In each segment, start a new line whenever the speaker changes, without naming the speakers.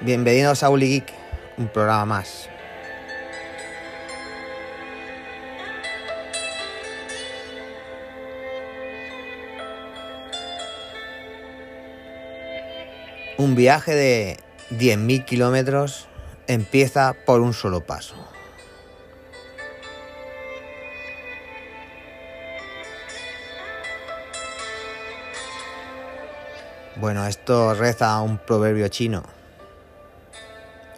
Bienvenidos a Uli un programa más. Un viaje de 10.000 kilómetros empieza por un solo paso. Bueno, esto reza un proverbio chino.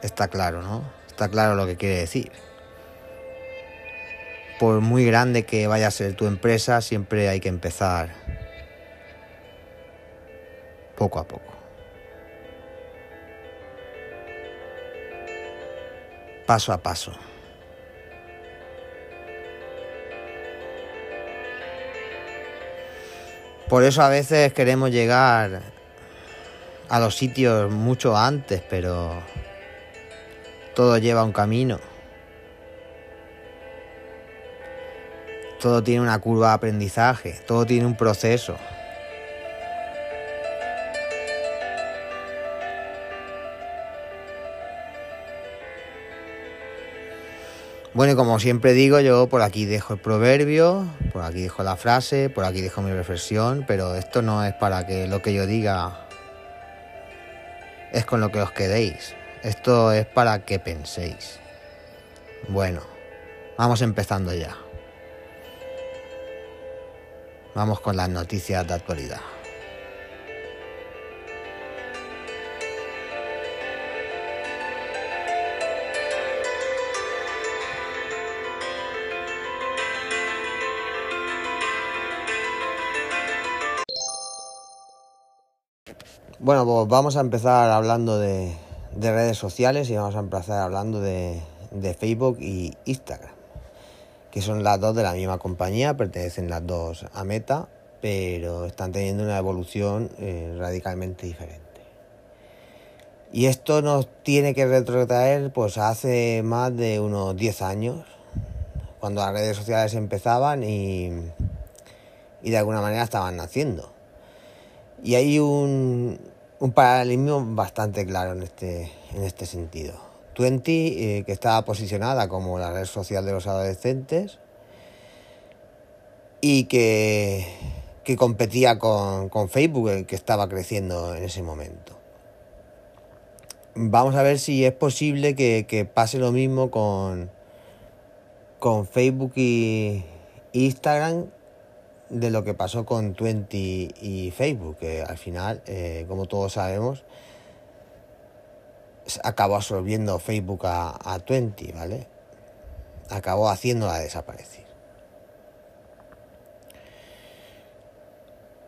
Está claro, ¿no? Está claro lo que quiere decir. Por muy grande que vaya a ser tu empresa, siempre hay que empezar poco a poco. Paso a paso. Por eso a veces queremos llegar a los sitios mucho antes, pero todo lleva un camino. Todo tiene una curva de aprendizaje, todo tiene un proceso. Bueno, y como siempre digo, yo por aquí dejo el proverbio, por aquí dejo la frase, por aquí dejo mi reflexión, pero esto no es para que lo que yo diga es con lo que os quedéis. Esto es para que penséis. Bueno, vamos empezando ya. Vamos con las noticias de actualidad. Bueno, pues vamos a empezar hablando de, de redes sociales y vamos a empezar hablando de, de, Facebook y Instagram, que son las dos de la misma compañía, pertenecen las dos a Meta, pero están teniendo una evolución eh, radicalmente diferente. Y esto nos tiene que retrotraer pues hace más de unos 10 años, cuando las redes sociales empezaban y, y de alguna manera estaban naciendo. Y hay un, un paralelismo bastante claro en este, en este sentido. Twenty, eh, que estaba posicionada como la red social de los adolescentes y que, que competía con, con Facebook, que estaba creciendo en ese momento. Vamos a ver si es posible que, que pase lo mismo con, con Facebook y Instagram de lo que pasó con Twenty y Facebook, que al final, eh, como todos sabemos, acabó absorbiendo Facebook a, a Twenty, ¿vale? Acabó haciéndola desaparecer.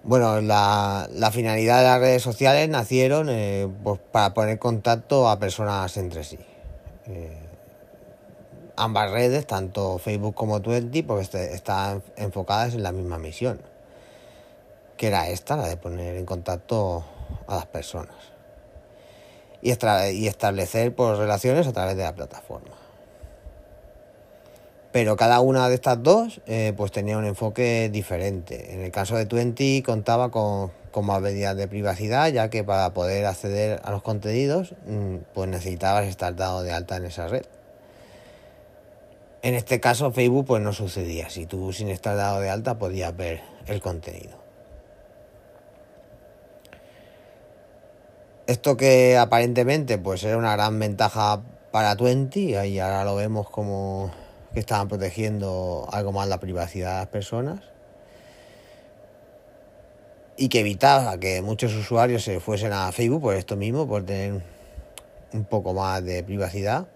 Bueno, la, la, finalidad de las redes sociales nacieron eh, pues para poner contacto a personas entre sí. Eh, ambas redes, tanto Facebook como Twenty, porque están enfocadas en la misma misión, que era esta, la de poner en contacto a las personas y, y establecer pues, relaciones a través de la plataforma. Pero cada una de estas dos eh, pues tenía un enfoque diferente. En el caso de Twenty contaba con, con más medidas de privacidad, ya que para poder acceder a los contenidos mm, pues necesitabas estar dado de alta en esa red. En este caso Facebook pues no sucedía, si tú sin estar dado de alta podías ver el contenido. Esto que aparentemente pues era una gran ventaja para Twenty, y ahora lo vemos como que estaban protegiendo algo más la privacidad de las personas y que evitaba que muchos usuarios se fuesen a Facebook por esto mismo, por tener un poco más de privacidad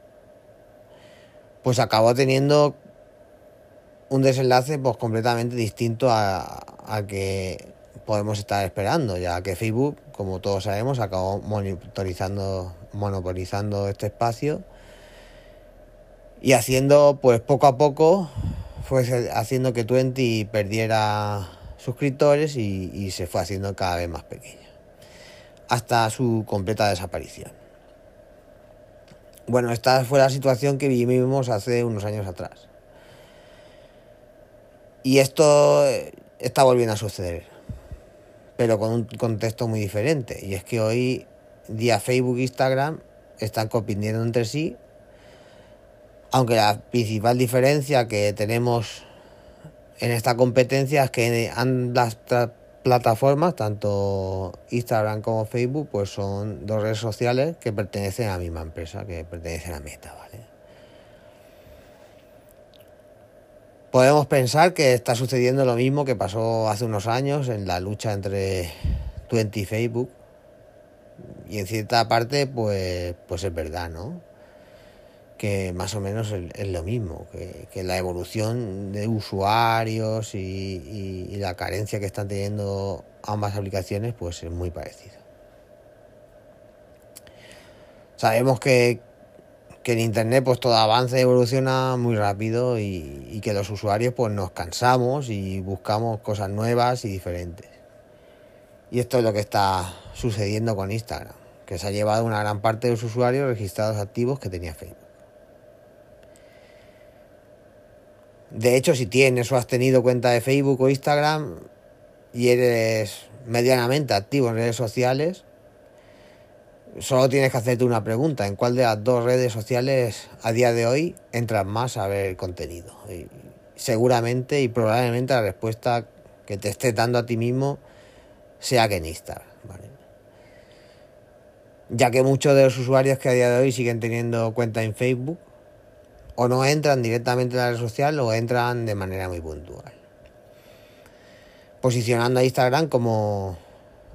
pues acabó teniendo un desenlace pues completamente distinto a, que podemos estar esperando, ya que Facebook, como todos sabemos, acabó monitorizando, monopolizando este espacio y haciendo, pues poco a poco, fue haciendo que Twenty perdiera suscriptores y, y se fue haciendo cada vez más pequeña, hasta su completa desaparición. Bueno, esta fue la situación que vivimos hace unos años atrás. Y esto eh, está volviendo a suceder, pero con un contexto muy diferente. Y es que hoy día Facebook e Instagram están compitiendo entre sí, aunque la principal diferencia que tenemos en esta competencia es que ambas plataformas, tanto Instagram como Facebook, pues son dos redes sociales que pertenecen a la misma empresa, que pertenecen a Meta, ¿vale? Podemos pensar que está sucediendo lo mismo que pasó hace unos años en la lucha entre Twenty y Facebook. Y en cierta parte, pues, pues es verdad, ¿no? Que más o menos es, lo mismo, que, la evolución de usuarios y, la carencia que están teniendo ambas aplicaciones pues es muy parecida. Sabemos que, en Internet pues todo avanza y evoluciona muy rápido y, y que los usuarios pues nos cansamos y buscamos cosas nuevas y diferentes. Y esto es lo que está sucediendo con Instagram, que se ha llevado una gran parte de los usuarios registrados activos que tenía Facebook. De hecho, si tienes o has tenido cuenta de Facebook o Instagram y eres medianamente activo en redes sociales, solo tienes que hacerte una pregunta. ¿En cuál de las dos redes sociales a día de hoy entras más a ver contenido? Y seguramente y probablemente la respuesta que te esté dando a ti mismo sea que en Instagram. Ya que muchos de los usuarios que a día de hoy siguen teniendo cuenta en Facebook o no entran directamente a la red social o entran de manera muy puntual. Posicionando a Instagram como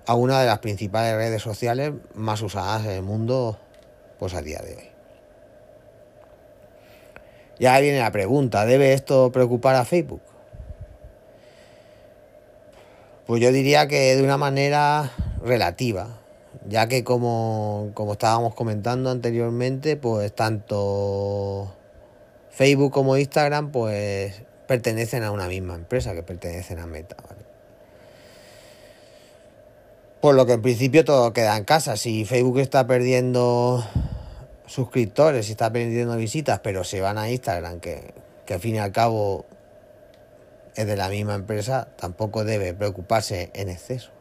a una de las principales redes sociales más usadas en el mundo pues a día de hoy. Ya viene la pregunta, ¿debe esto preocupar a Facebook? Pues yo diría que de una manera relativa, ya que como, como estábamos comentando anteriormente, pues tanto Facebook como Instagram pues pertenecen a una misma empresa que pertenecen a Meta. Por lo que en principio todo queda en casa. Si Facebook está perdiendo suscriptores y está perdiendo visitas, pero se van a Instagram, que, que al fin y al cabo es de la misma empresa, tampoco debe preocuparse en exceso.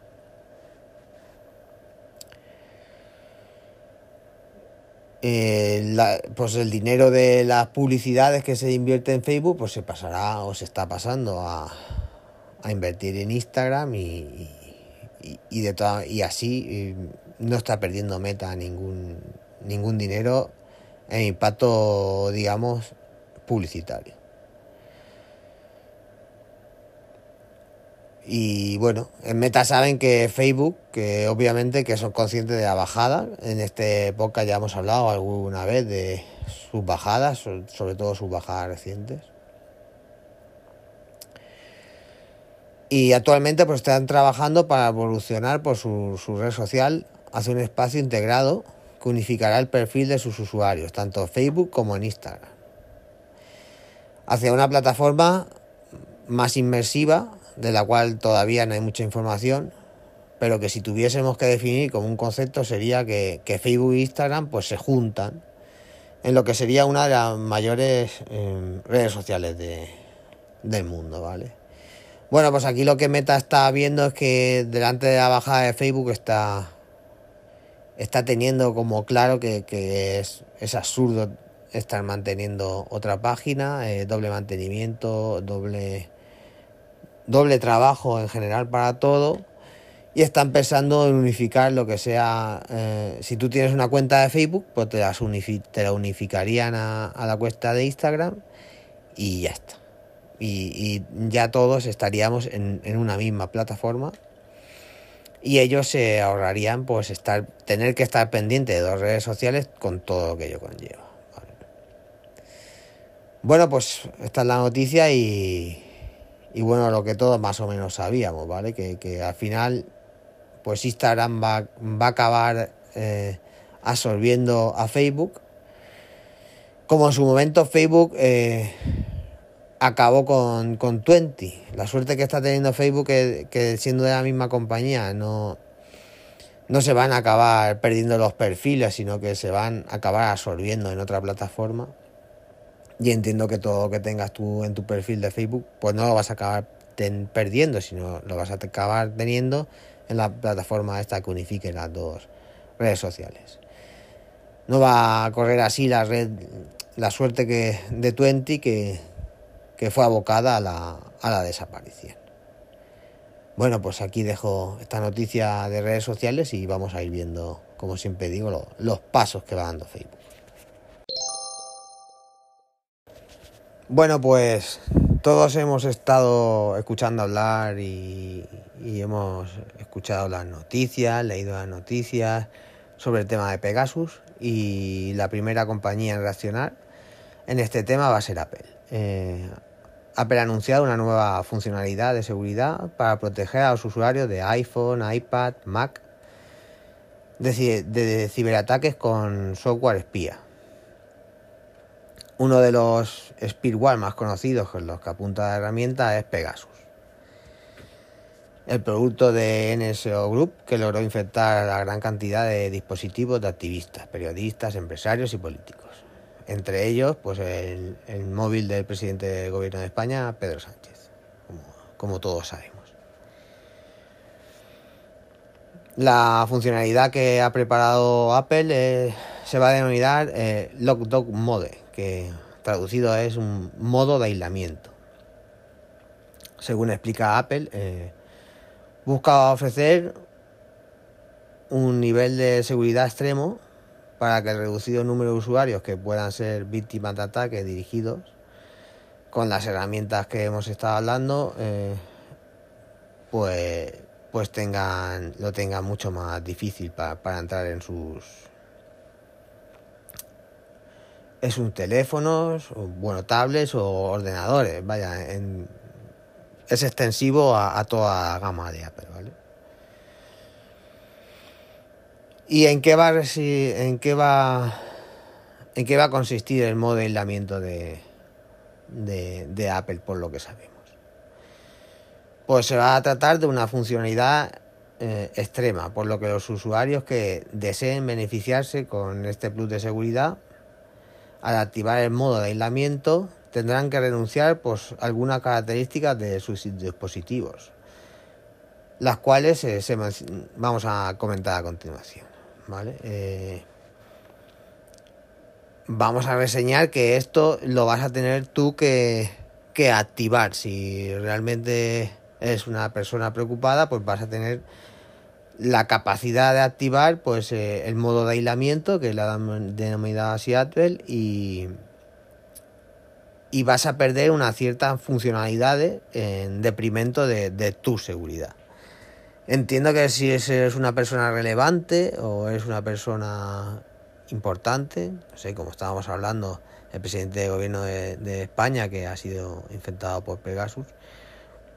Eh, pues el dinero de las publicidades que se invierte en Facebook pues se pasará o se está pasando a, a invertir en Instagram y, y, de toda, y así no está perdiendo meta ningún, ningún dinero en impacto digamos publicitario. Y bueno, en Meta saben que Facebook, que obviamente que son conscientes de la bajada. En este época ya hemos hablado alguna vez de sus bajadas, sobre todo sus bajadas recientes. Y actualmente pues están trabajando para evolucionar por su, su red social hacia un espacio integrado que unificará el perfil de sus usuarios, tanto en Facebook como en Instagram. Hacia una plataforma más inmersiva de la cual todavía no hay mucha información, pero que si tuviésemos que definir como un concepto sería que, Facebook e Instagram pues se juntan en lo que sería una de las mayores em, redes sociales del mundo, ¿vale? Bueno, pues aquí lo que Meta está viendo es que delante de la bajada de Facebook está, está teniendo como claro que, es, es, absurdo estar manteniendo otra página, eh, doble mantenimiento, doble doble trabajo en general para todo y están pensando en unificar lo que sea. Eh, si tú tienes una cuenta de Facebook, pues te, la unificarían a, la cuenta de Instagram y ya está. Y, ya todos estaríamos en, una misma plataforma y ellos se ahorrarían pues estar tener que estar pendiente de dos redes sociales con todo lo que ello conlleva. Bueno, pues esta es la noticia y, y bueno, lo que todos más o menos sabíamos, ¿vale? Que, al final, pues Instagram va, va a acabar eh, absorbiendo a Facebook. Como en su momento Facebook eh, acabó con, con 20. La suerte que está teniendo Facebook que, que siendo de la misma compañía no, no se van a acabar perdiendo los perfiles, sino que se van a acabar absorbiendo en otra plataforma. Y entiendo que todo lo que tengas tú en tu perfil de Facebook, pues no lo vas a acabar perdiendo, sino lo vas a acabar teniendo en la plataforma esta que unifique las dos redes sociales. no va a correr así la red, la suerte que de Twenty que, que fue abocada a la, a la desaparición. Bueno, pues aquí dejo esta noticia de redes sociales y vamos a ir viendo, como siempre digo, los pasos que va dando Facebook. Bueno, pues todos hemos estado escuchando hablar y, hemos escuchado las noticias, leído las noticias sobre el tema de Pegasus y la primera compañía en reaccionar en este tema va a ser Apple. Eh, Apple ha anunciado una nueva funcionalidad de seguridad para proteger a los usuarios de iPhone, iPad, Mac de, ciberataques con software espía. Uno de los speedware más conocidos con los que apunta la herramienta es Pegasus. El producto de NSO Group que logró infectar a gran cantidad de dispositivos de activistas, periodistas, empresarios y políticos entre ellos pues el, móvil del presidente del gobierno de España, Pedro Sánchez, como, todos sabemos. La funcionalidad que ha preparado Apple eh, se va a denominar eh, Mode, que traducido es un modo de aislamiento. Según explica Apple, eh, busca ofrecer un nivel de seguridad extremo para que el reducido número de usuarios que puedan ser víctimas de ataques dirigidos con las herramientas que hemos estado hablando, eh, pues, pues tengan, lo tengan mucho más difícil para, entrar en sus en sus teléfonos, bueno, tablets o ordenadores, vaya, es extensivo a, toda gama de Apple, ¿vale? ¿Y en qué va en qué va en qué va a consistir el modo de de, de, Apple por lo que sabemos? Pues se va a tratar de una funcionalidad eh, extrema, por lo que los usuarios que deseen beneficiarse con este plus de seguridad, al activar el modo de aislamiento, tendrán que renunciar pues, a algunas características de sus dispositivos, las cuales eh, se, vamos a comentar a continuación. ¿vale? Eh, vamos a reseñar que esto lo vas a tener tú que, activar. Si realmente eres una persona preocupada, pues vas a tener la capacidad de activar pues eh, el modo de aislamiento, que es la denominada Seattle, y, y vas a perder una cierta funcionalidad en deprimento de tu seguridad. Entiendo que si eres una persona relevante o eres una persona importante, no sé, como estábamos hablando, el presidente de gobierno de, España que ha sido infectado por Pegasus,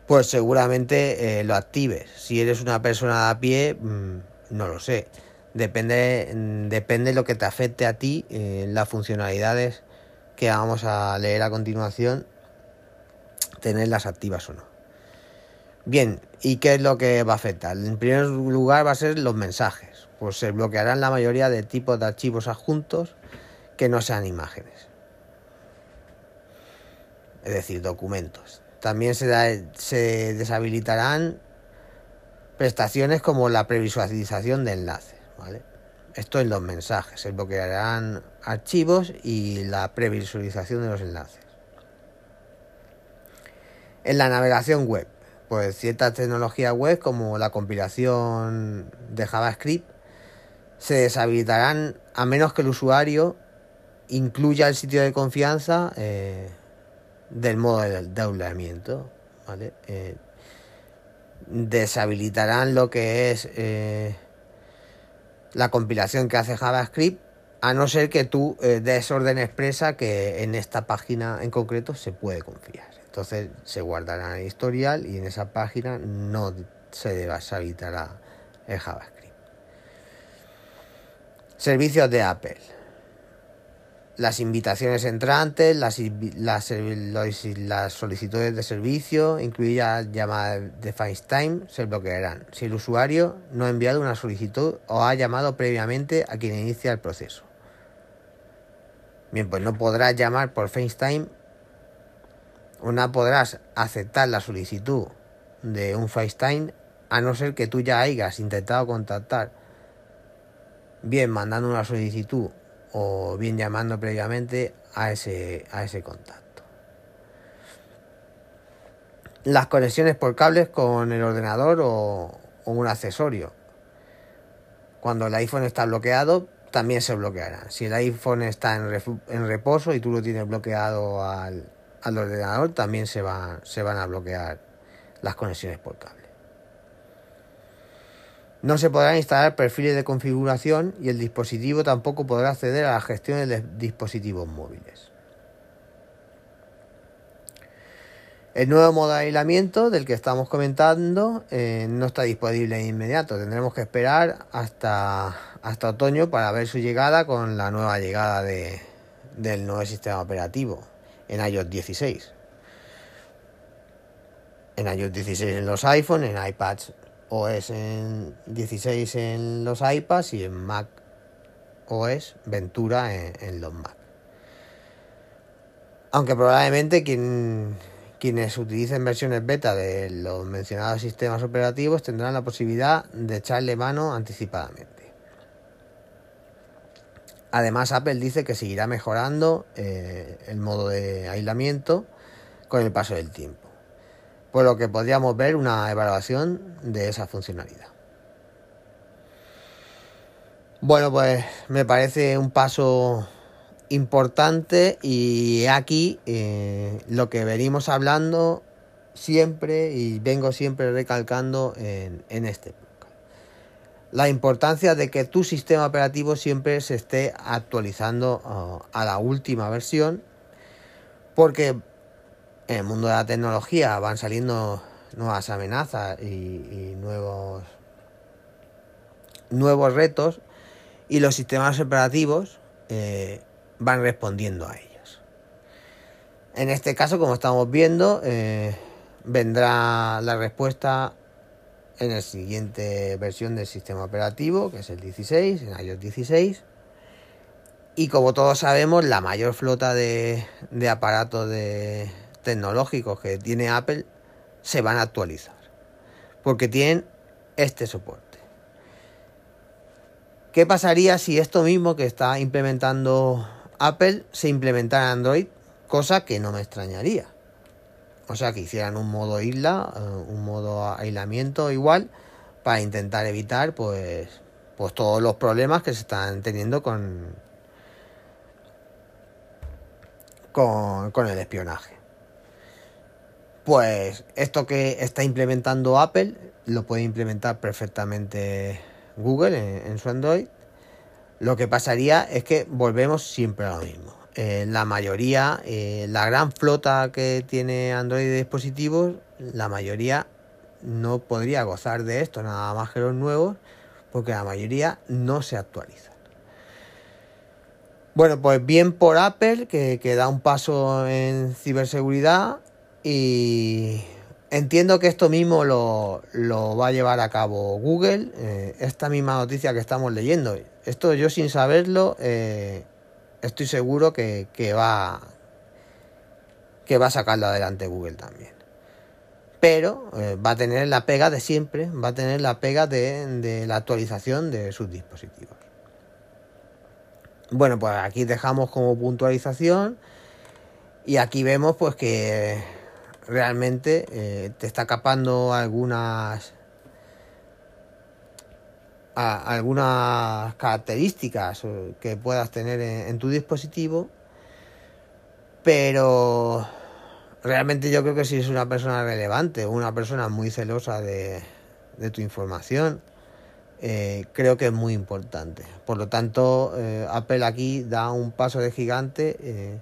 pues seguramente eh, lo actives. Si eres una persona a pie, mm, no lo sé. Depende, depende de lo que te afecte a ti, eh, las funcionalidades que vamos a leer a continuación, tenerlas activas o no. Bien, ¿y qué es lo que va a afectar? En primer lugar va a ser los mensajes, pues se bloquearán la mayoría de tipos de archivos adjuntos que no sean imágenes, es decir, documentos. También se, deshabilitarán prestaciones como la previsualización de enlaces, ¿vale? Esto en los mensajes, se bloquearán archivos y la previsualización de los enlaces. En la navegación web, pues ciertas tecnologías web como la compilación de JavaScript se deshabilitarán a menos que el usuario incluya el sitio de confianza eh, del modo de, de eh, deshabilitarán lo que es eh, la compilación que hace JavaScript a no ser que tú des orden expresa que en esta página en concreto se puede confiar. Entonces se guardará el historial y en esa página no se deshabilitará el JavaScript. Servicios de Apple. Las invitaciones entrantes, las, las, solicitudes de servicio, incluidas llamadas de FaceTime, se bloquearán. Si el usuario no ha enviado una solicitud o ha llamado previamente a quien inicia el proceso. Bien, pues no podrá llamar por FaceTime. Una podrás aceptar la solicitud de un FaceTime a no ser que tú ya hayas intentado contactar. Bien mandando una solicitud o bien llamando previamente a ese, a ese contacto. Las conexiones por cables con el ordenador o, un accesorio. Cuando el iPhone está bloqueado, también se bloqueará. Si el iPhone está en, reposo y tú lo tienes bloqueado al, al ordenador, también se, va, se van a bloquear las conexiones por cable. No se podrán instalar perfiles de configuración y el dispositivo tampoco podrá acceder a la gestión de dispositivos móviles. El nuevo modo de aislamiento del que estamos comentando eh, no está disponible de inmediato. Tendremos que esperar hasta, hasta otoño para ver su llegada con la nueva llegada de, del nuevo sistema operativo en iOS 16. En iOS 16 en los iPhones, en iPads OS en 16 en los iPads y en Mac OS Ventura en, los Mac. Aunque probablemente quienes utilicen versiones beta de los mencionados sistemas operativos tendrán la posibilidad de echarle mano anticipadamente. Además, Apple dice que seguirá mejorando eh, el modo de aislamiento con el paso del tiempo por lo que podríamos ver una evaluación de esa funcionalidad. Bueno, pues me parece un paso importante y aquí eh, lo que venimos hablando siempre y vengo siempre recalcando en, en este la importancia de que tu sistema operativo siempre se esté actualizando uh, a la última versión porque en el mundo de la tecnología van saliendo nuevas amenazas y, nuevos nuevos retos y los sistemas operativos eh, van respondiendo a ellos. En este caso, como estamos viendo, eh, vendrá la respuesta en la siguiente versión del sistema operativo, que es el 16, en iOS 16. Y como todos sabemos, la mayor flota de aparatos de, tecnológicos que tiene Apple se van a actualizar. Porque tienen este soporte. ¿Qué pasaría si esto mismo que está implementando Apple se implementara en Android? Cosa que no me extrañaría. O sea, que hicieran un modo isla, eh, un modo aislamiento igual, para intentar evitar pues, pues todos los problemas que se están teniendo con, con, con el espionaje. Pues esto que está implementando Apple lo puede implementar perfectamente Google en, su Android. Lo que pasaría es que volvemos siempre a lo mismo. Eh, la mayoría, eh, la gran flota que tiene Android de dispositivos, la mayoría no podría gozar de esto, nada más que los nuevos, porque la mayoría no se actualizan. Bueno, pues bien por Apple, que, que da un paso en ciberseguridad y entiendo que esto mismo lo, va a llevar a cabo Google, eh, esta misma noticia que estamos leyendo. Esto yo sin saberlo, eh, estoy seguro que, va, que va a sacarlo adelante Google también. Pero eh, va a tener la pega de siempre, va a tener la pega de, de la actualización de sus dispositivos. Bueno, pues aquí dejamos como puntualización y aquí vemos pues que realmente eh, te está capando algunas algunas características eh, que puedas tener en, tu dispositivo pero realmente yo creo que si es una persona relevante una persona muy celosa de, tu información eh, creo que es muy importante. Por lo tanto Apple aquí da un paso de gigante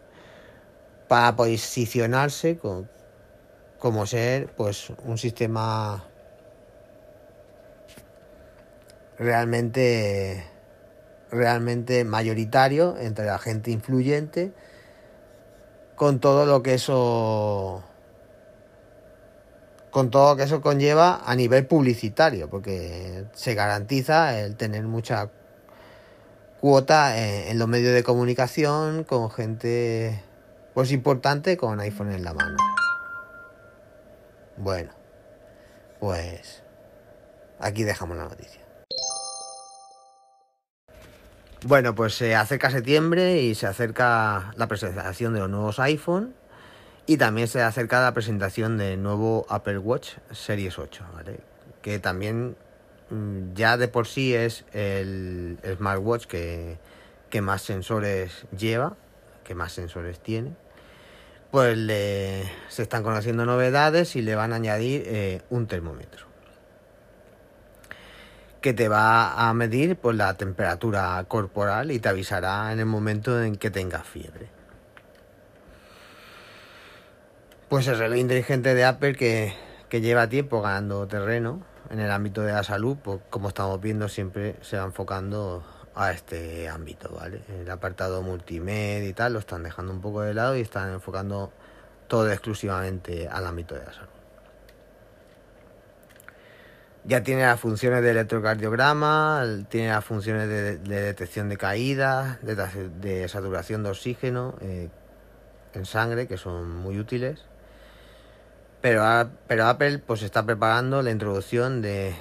para posicionarse con, como ser pues un sistema realmente realmente mayoritario entre la gente influyente con todo lo que eso con todo lo que eso conlleva a nivel publicitario porque se garantiza el tener mucha cuota en, en los medios de comunicación con gente pues importante con iPhone en la mano. Bueno, pues aquí dejamos la noticia. Bueno, pues se acerca septiembre y se acerca la presentación de los nuevos iPhone y también se acerca la presentación del nuevo Apple Watch Series 8, ¿vale? Que también mm, ya de por sí es el, smartwatch que, que, más sensores lleva, que más sensores tiene. Pues se están conociendo novedades y le van a añadir eh, un termómetro que te va a medir pues, la temperatura corporal y te avisará en el momento en que tengas fiebre. Pues el reloj inteligente de Apple que, lleva tiempo ganando terreno en el ámbito de la salud, pues como estamos viendo siempre se va enfocando a este ámbito, ¿vale? El apartado multimedia y tal lo están dejando un poco de lado y están enfocando todo exclusivamente al ámbito de la salud. Ya tiene las funciones de electrocardiograma, tiene las funciones de, detección de caídas, de, saturación de oxígeno eh, en sangre, que son muy útiles. Pero, Apple pues está preparando la introducción de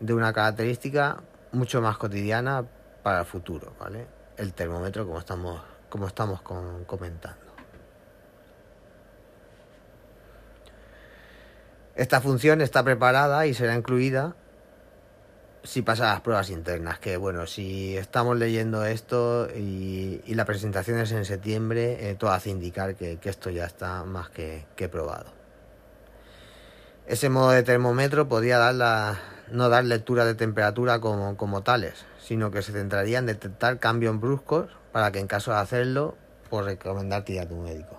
una característica mucho más cotidiana para el futuro, ¿vale? El termómetro, como estamos, como estamos comentando. Esta función está preparada y será incluida si pasa las pruebas internas, que bueno, si estamos leyendo esto y, la presentación es en septiembre, eh, todo hace indicar que, esto ya está más que, probado. Ese modo de termómetro podría dar no dar lectura de temperatura como, como tales, sino que se centraría en detectar cambios bruscos para que en caso de hacerlo, pues recomendarte ir a tu médico.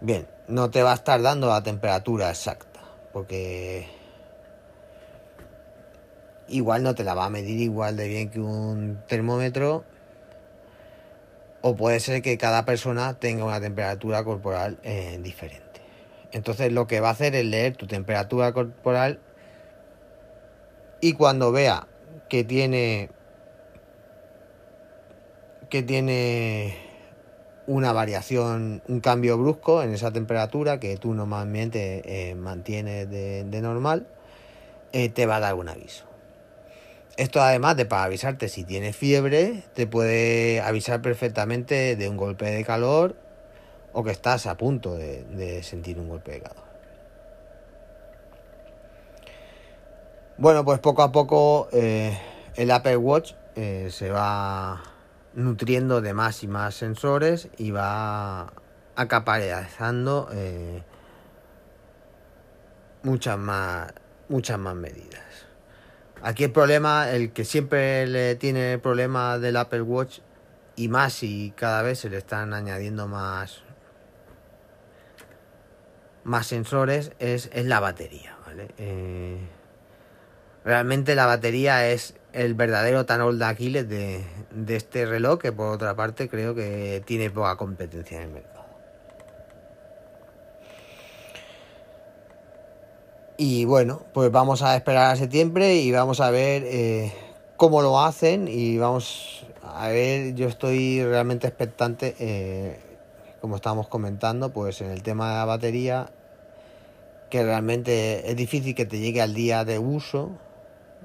Bien, no te va a estar dando la temperatura exacta, porque igual no te la va a medir igual de bien que un termómetro, o puede ser que cada persona tenga una temperatura corporal eh, diferente. Entonces lo que va a hacer es leer tu temperatura corporal y cuando vea que tiene que tiene una variación, un cambio brusco en esa temperatura que tú normalmente eh, mantienes de, normal, eh, te va a dar un aviso. Esto además de para avisarte si tienes fiebre, te puede avisar perfectamente de un golpe de calor o que estás a punto de, sentir un golpe de calor. Bueno, pues poco a poco eh, el Apple Watch se va nutriendo de más y más sensores y va acaparezando eh, muchas más muchas más medidas. Aquí el problema, el que siempre le tiene el problema del Apple Watch y más y cada vez se le están añadiendo más más sensores es, es la batería, eh, realmente la batería es el verdadero tanol de Aquiles de, de este reloj que por otra parte creo que tiene poca competencia en el mercado. Y bueno, pues vamos a esperar a septiembre y vamos a ver eh, cómo lo hacen y vamos a ver, yo estoy realmente expectante, eh, como estábamos comentando, pues en el tema de la batería, que realmente es difícil que te llegue al día de uso.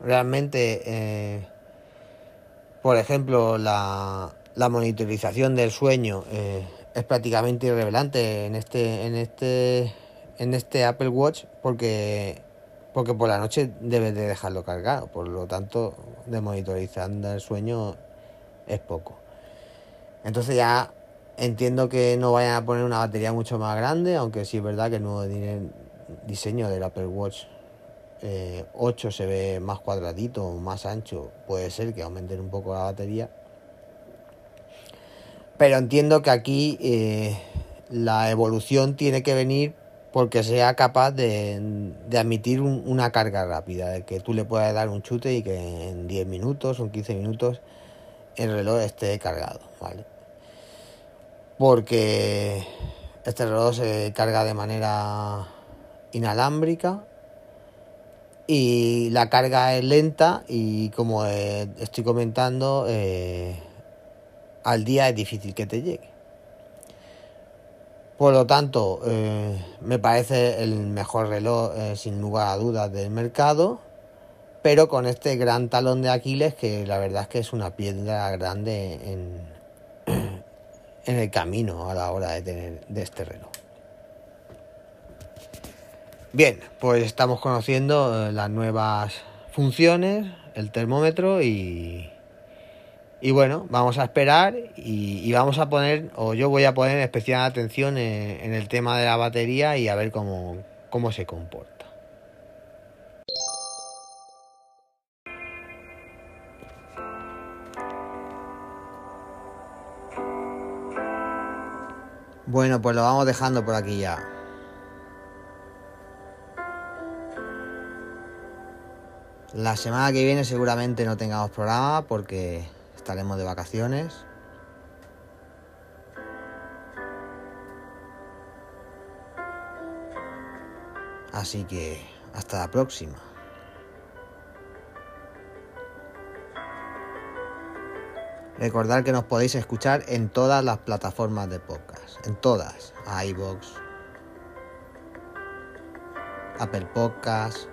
Realmente eh, por ejemplo, la, monitorización del sueño eh, es prácticamente irrelevante en este, en este, en este Apple Watch porque, porque por la noche debes de dejarlo cargado. Por lo tanto, de monitorizando el sueño es poco. Entonces ya entiendo que no vayan a poner una batería mucho más grande, aunque sí es verdad que el nuevo diseño del Apple Watch 8 eh, se ve más cuadradito, más ancho, puede ser que aumenten un poco la batería. Pero entiendo que aquí eh, la evolución tiene que venir porque sea capaz de, admitir una carga rápida, de que tú le puedas dar un chute y que en 10 minutos o 15 minutos el reloj esté cargado, ¿vale? Porque este reloj se carga de manera inalámbrica y la carga es lenta y como eh, estoy comentando, eh, al día es difícil que te llegue. Por lo tanto, eh, me parece el mejor reloj sin lugar a dudas del mercado. pero con este gran talón de Aquiles que la verdad es que es una piedra grande en, en el camino a la hora de tener de este reloj. Bien, pues estamos conociendo eh, las nuevas funciones, el termómetro y, y bueno, vamos a esperar y, vamos a poner, o yo voy a poner especial atención en, el tema de la batería y a ver cómo, cómo se comporta. Bueno, pues lo vamos dejando por aquí ya. La semana que viene seguramente no tengamos programa porque estaremos de vacaciones. Así que hasta la próxima. Recordad que nos podéis escuchar en todas las plataformas de podcast, en todas, iBox, Apple Podcasts,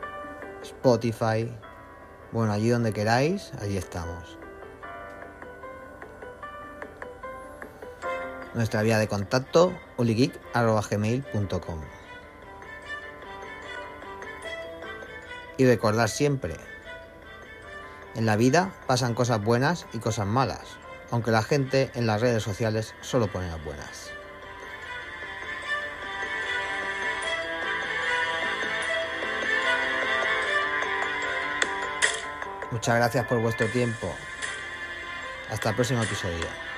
Spotify, bueno, allí donde queráis, allí estamos. Nuestra vía de contacto, uligeek.gmail.com Y recordar siempre, en la vida pasan cosas buenas y cosas malas, aunque la gente en las redes sociales solo pone las buenas. Muchas gracias por vuestro tiempo. Hasta el próximo episodio.